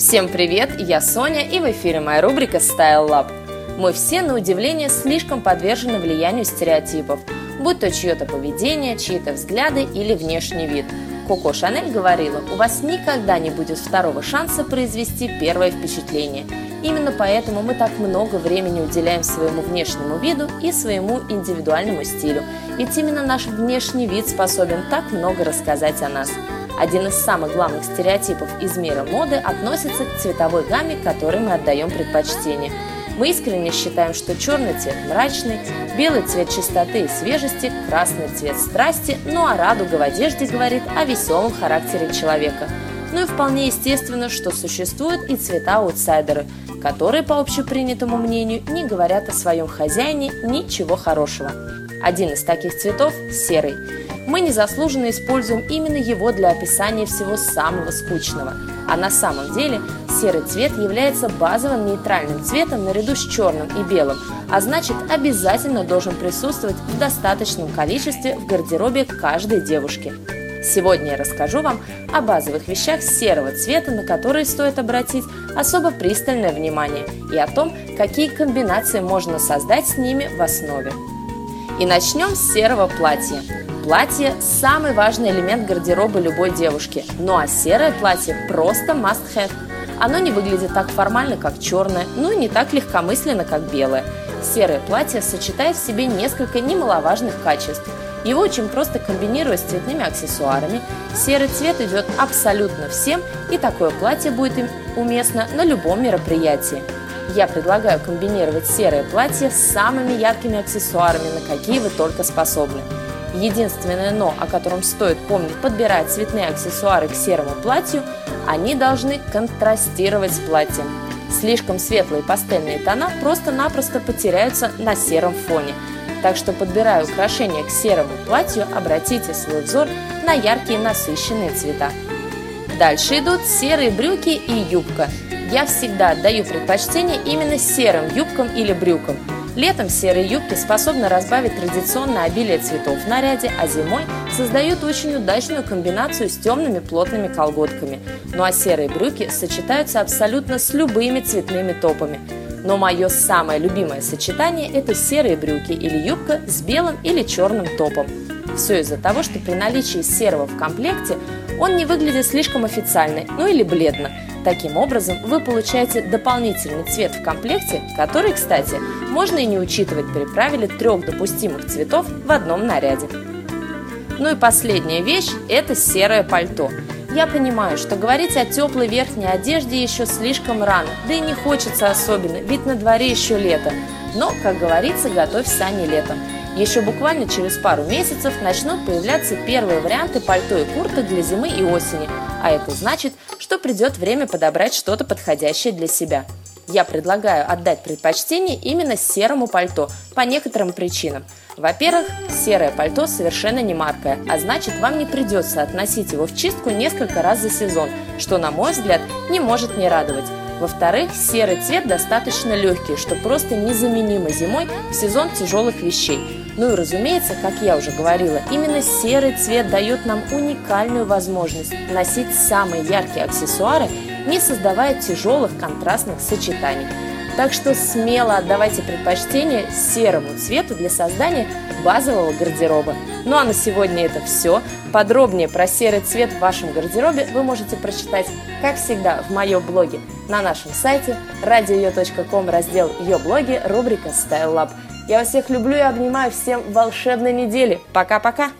Всем привет, я Соня и в эфире моя рубрика Style Lab. Мы все, на удивление, слишком подвержены влиянию стереотипов, будь то чье-то поведение, чьи-то взгляды или внешний вид. Коко Шанель говорила, у вас никогда не будет второго шанса произвести первое впечатление. Именно поэтому мы так много времени уделяем своему внешнему виду и своему индивидуальному стилю. Ведь именно наш внешний вид способен так много рассказать о нас. Один из самых главных стереотипов из мира моды относится к цветовой гамме, которой мы отдаем предпочтение. Мы искренне считаем, что черный цвет мрачный, белый цвет чистоты и свежести, красный цвет страсти, ну а радуга в одежде говорит о веселом характере человека. Ну и вполне естественно, что существуют и цвета-аутсайдеры, которые, по общепринятому мнению, не говорят о своем хозяине ничего хорошего. Один из таких цветов – серый – мы незаслуженно используем именно его для описания всего самого скучного. А на самом деле серый цвет является базовым нейтральным цветом наряду с черным и белым, а значит обязательно должен присутствовать в достаточном количестве в гардеробе каждой девушки. Сегодня я расскажу вам о базовых вещах серого цвета, на которые стоит обратить особо пристальное внимание, и о том, какие комбинации можно создать с ними в основе. И начнем с серого платья. Платье – самый важный элемент гардероба любой девушки, ну а серое платье – просто must-have. Оно не выглядит так формально, как черное, ну и не так легкомысленно, как белое. Серое платье сочетает в себе несколько немаловажных качеств. Его очень просто комбинировать с цветными аксессуарами. Серый цвет идет абсолютно всем, и такое платье будет им уместно на любом мероприятии. Я предлагаю комбинировать серое платье с самыми яркими аксессуарами, на какие вы только способны. Единственное «но», о котором стоит помнить, подбирая цветные аксессуары к серому платью, они должны контрастировать с платьем. Слишком светлые пастельные тона просто-напросто потеряются на сером фоне. Так что, подбирая украшения к серому платью, обратите свой взор на яркие насыщенные цвета. Дальше идут серые брюки и юбка. Я всегда отдаю предпочтение именно серым юбкам или брюкам – Летом серые юбки способны разбавить традиционное обилие цветов в наряде, а зимой создают очень удачную комбинацию с темными плотными колготками. Ну а серые брюки сочетаются абсолютно с любыми цветными топами. Но мое самое любимое сочетание – это серые брюки или юбка с белым или черным топом. Все из-за того, что при наличии серого в комплекте он не выглядит слишком официально, ну или бледно – Таким образом, вы получаете дополнительный цвет в комплекте, который, кстати, можно и не учитывать при правиле трех допустимых цветов в одном наряде. Ну и последняя вещь – это серое пальто. Я понимаю, что говорить о теплой верхней одежде еще слишком рано, да и не хочется особенно, ведь на дворе еще лето. Но, как говорится, готовь сани летом. Еще буквально через пару месяцев начнут появляться первые варианты пальто и курток для зимы и осени, а это значит, что придет время подобрать что-то подходящее для себя. Я предлагаю отдать предпочтение именно серому пальто по некоторым причинам. Во-первых, серое пальто совершенно не маркое, а значит вам не придется относить его в чистку несколько раз за сезон, что, на мой взгляд, не может не радовать. Во-вторых, серый цвет достаточно легкий, что просто незаменимо зимой в сезон тяжелых вещей. Ну и разумеется, как я уже говорила, именно серый цвет дает нам уникальную возможность носить самые яркие аксессуары, не создавая тяжелых контрастных сочетаний. Так что смело отдавайте предпочтение серому цвету для создания базового гардероба. Ну а на сегодня это все. Подробнее про серый цвет в вашем гардеробе вы можете прочитать, как всегда, в моем блоге на нашем сайте radio.com раздел «Ее блоги» рубрика Style Lab. Я вас всех люблю и обнимаю. Всем волшебной недели. Пока-пока.